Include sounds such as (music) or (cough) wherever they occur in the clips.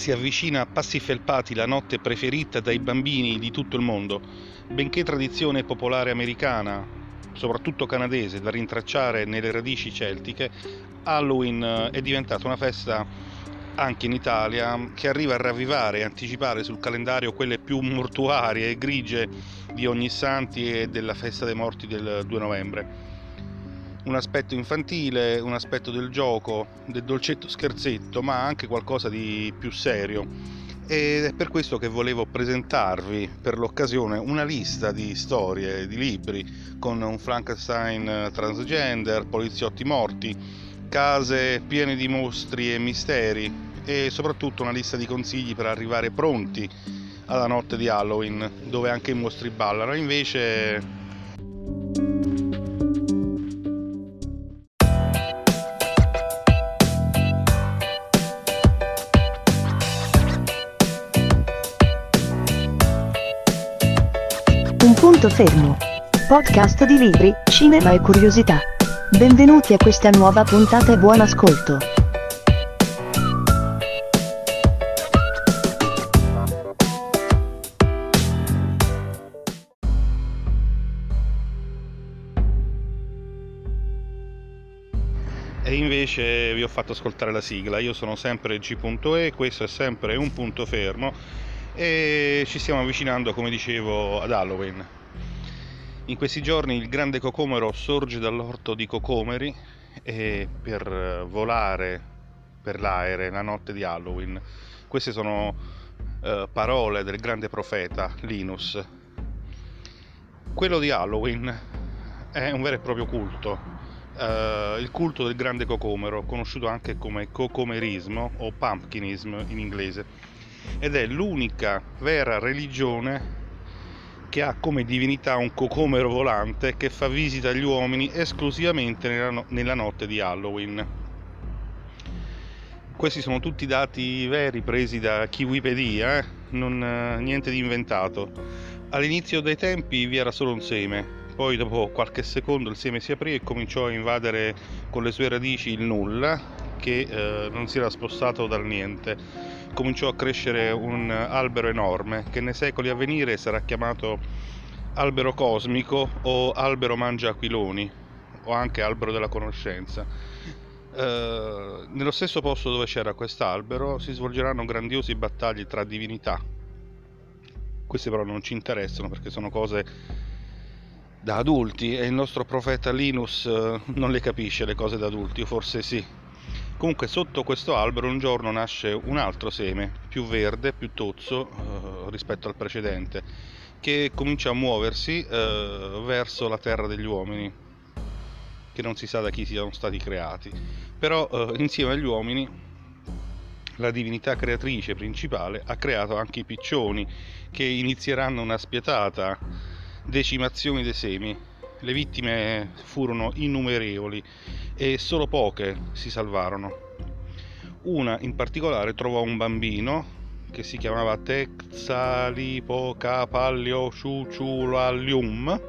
si avvicina a passi felpati la notte preferita dai bambini di tutto il mondo. Benché tradizione popolare americana, soprattutto canadese, da rintracciare nelle radici celtiche, Halloween eh, è diventata una festa anche in Italia che arriva a ravvivare e anticipare sul calendario quelle più mortuarie e grigie di ogni santi e della festa dei morti del 2 novembre un aspetto infantile, un aspetto del gioco, del dolcetto scherzetto, ma anche qualcosa di più serio. Ed è per questo che volevo presentarvi per l'occasione una lista di storie, di libri, con un Frankenstein transgender, poliziotti morti, case piene di mostri e misteri e soprattutto una lista di consigli per arrivare pronti alla notte di Halloween, dove anche i mostri ballano. Invece punto fermo. Podcast di libri, cinema e curiosità. Benvenuti a questa nuova puntata e buon ascolto. E invece vi ho fatto ascoltare la sigla. Io sono sempre G.E, questo è sempre un punto fermo e ci stiamo avvicinando, come dicevo, ad Halloween. In questi giorni il grande cocomero sorge dall'orto di cocomeri e per volare per l'aere la notte di Halloween. Queste sono eh, parole del grande profeta Linus. Quello di Halloween è un vero e proprio culto, eh, il culto del grande cocomero, conosciuto anche come cocomerismo o pumpkinism in inglese ed è l'unica vera religione che ha come divinità un cocomero volante che fa visita agli uomini esclusivamente nella, no- nella notte di Halloween. Questi sono tutti dati veri presi da Kiwipedia, eh? non, eh, niente di inventato. All'inizio dei tempi vi era solo un seme, poi dopo qualche secondo il seme si aprì e cominciò a invadere con le sue radici il nulla che eh, non si era spostato dal niente cominciò a crescere un albero enorme che nei secoli a venire sarà chiamato albero cosmico o albero mangia aquiloni o anche albero della conoscenza. Eh, nello stesso posto dove c'era quest'albero si svolgeranno grandiosi battaglie tra divinità. Queste però non ci interessano perché sono cose da adulti e il nostro profeta Linus eh, non le capisce le cose da adulti, o forse sì. Comunque sotto questo albero un giorno nasce un altro seme, più verde, più tozzo eh, rispetto al precedente, che comincia a muoversi eh, verso la terra degli uomini, che non si sa da chi siano stati creati. Però eh, insieme agli uomini la divinità creatrice principale ha creato anche i piccioni, che inizieranno una spietata decimazione dei semi le vittime furono innumerevoli e solo poche si salvarono. Una in particolare trovò un bambino che si chiamava Texalipocapalliochuchulalium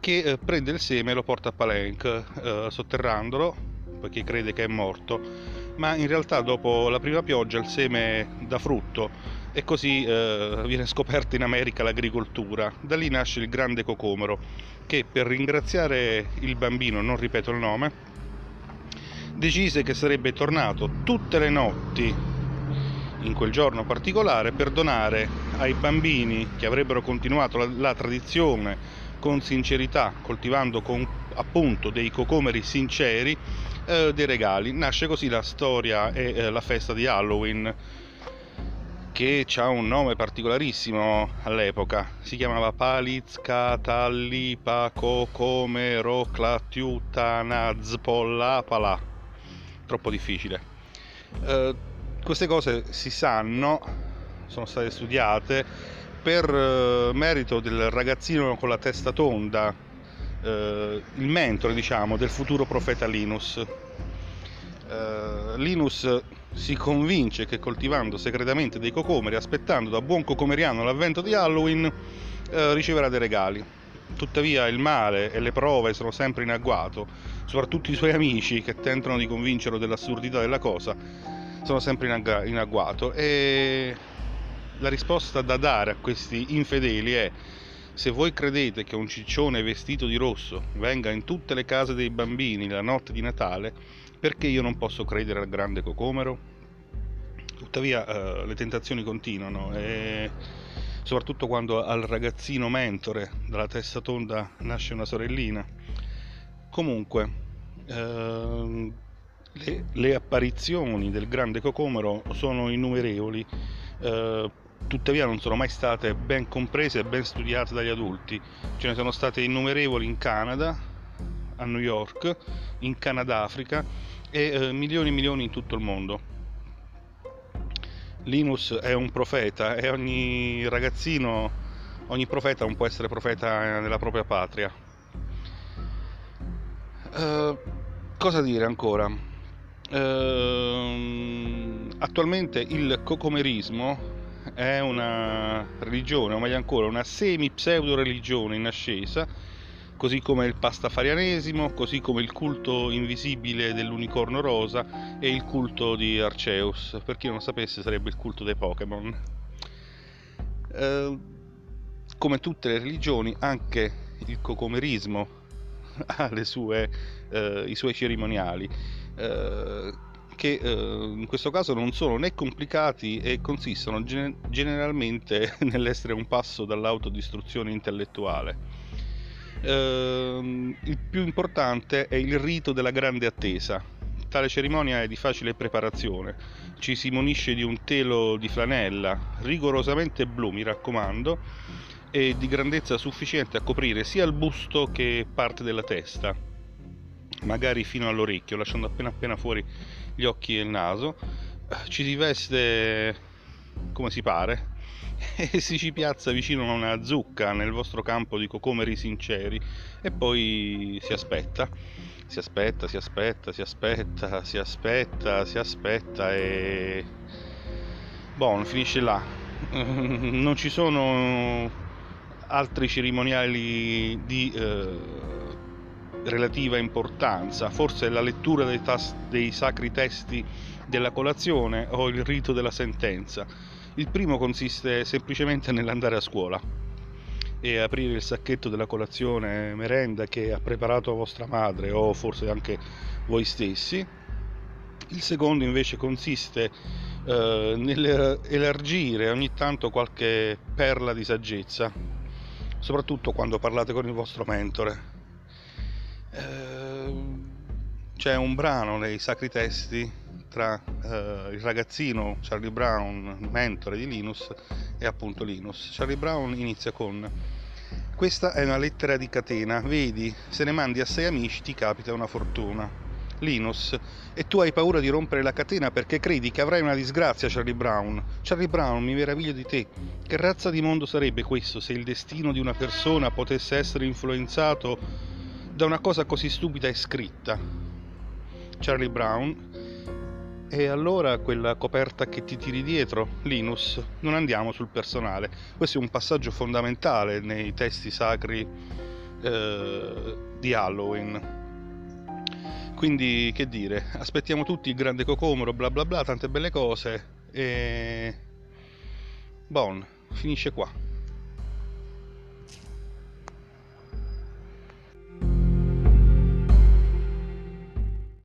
che eh, prende il seme e lo porta a Palenque eh, sotterrandolo perché crede che è morto ma in realtà dopo la prima pioggia il seme dà frutto e così eh, viene scoperta in America l'agricoltura. Da lì nasce il grande cocomero che per ringraziare il bambino, non ripeto il nome, decise che sarebbe tornato tutte le notti in quel giorno particolare per donare ai bambini che avrebbero continuato la, la tradizione con sincerità, coltivando con appunto dei cocomeri sinceri, eh, dei regali. Nasce così la storia e eh, la festa di Halloween che ha un nome particolarissimo all'epoca, si chiamava Palizka Tallipa Kokomero Klatiutanazpollapala, troppo difficile. Eh, queste cose si sanno, sono state studiate per eh, merito del ragazzino con la testa tonda, eh, il mentore diciamo del futuro profeta Linus. Eh, Linus si convince che coltivando segretamente dei cocomeri, aspettando da buon cocomeriano l'avvento di Halloween, eh, riceverà dei regali. Tuttavia il male e le prove sono sempre in agguato, soprattutto i suoi amici che tentano di convincerlo dell'assurdità della cosa. sono sempre in, agga- in agguato e la risposta da dare a questi infedeli è se voi credete che un ciccione vestito di rosso venga in tutte le case dei bambini la notte di Natale, perché io non posso credere al grande cocomero? Tuttavia eh, le tentazioni continuano e soprattutto quando al ragazzino mentore dalla testa tonda nasce una sorellina. Comunque, eh, le, le, apparizioni del grande cocomero sono innumerevoli, eh, tuttavia non sono mai state ben comprese e ben studiate dagli adulti. Ce ne sono state innumerevoli in Canada, a New York, in Canada Africa e eh, milioni e milioni in tutto il mondo. Linus è un profeta e ogni ragazzino, ogni profeta non può essere profeta nella propria patria. Uh, cosa dire ancora? Uh, attualmente il cocomerismo è una religione, o meglio ancora, una semi-pseudo-religione in ascesa, così come il pastafarianesimo, così come il culto invisibile dell'unicorno rosa e il culto di Arceus. Per chi non sapesse sarebbe il culto dei Pokémon. Eh, come tutte le religioni, anche il cocomerismo (laughs) ha sue, eh, i suoi cerimoniali. Eh, che eh, in questo caso non sono né complicati e consistono gen- generalmente (laughs) nell'essere un passo dall'autodistruzione intellettuale. Uh, il più importante è il rito della grande attesa. Tale cerimonia è di facile preparazione. Ci si munisce di un telo di flanella, rigorosamente blu, mi raccomando, e di grandezza sufficiente a coprire sia il busto che parte della testa, magari fino all'orecchio, lasciando appena appena fuori gli occhi e il naso, ci si veste come si pare (laughs) e si ci piazza vicino a una zucca nel vostro campo di cocomeri sinceri e poi si aspetta, si aspetta, si aspetta, si aspetta, si aspetta, si aspetta e... Buono, finisce là. (laughs) Non ci sono altri cerimoniali di... Eh, relativa importanza, forse la lettura dei, tas- dei sacri testi della colazione o il rito della sentenza. Il primo consiste semplicemente nell'andare a scuola e aprire il sacchetto della colazione merenda che ha preparato vostra madre o forse anche voi stessi. Il secondo invece consiste eh, nell'elargire ogni tanto qualche perla di saggezza, soprattutto quando parlate con il vostro mentore. Ehm, c'è un brano nei sacri testi tra eh, il ragazzino Charlie Brown, mentore di Linus, e appunto Linus. Charlie Brown inizia con questa è una lettera di catena, vedi, se ne mandi a sei amici ti capita una fortuna. Linus, e tu hai paura di rompere la catena perché credi che avrai una disgrazia, Charlie Brown. Charlie Brown, mi meraviglio di te. Che razza di mondo sarebbe questo se il destino di una persona potesse essere influenzato da una cosa così stupida e scritta. Charlie Brown. E allora quella coperta che ti tiri dietro, Linus, non andiamo sul personale. Questo è un passaggio fondamentale nei testi sacri eh, di Halloween. Quindi, che dire, aspettiamo tutti il grande cocomero, bla bla bla, tante belle cose. E. Bon, finisce qua.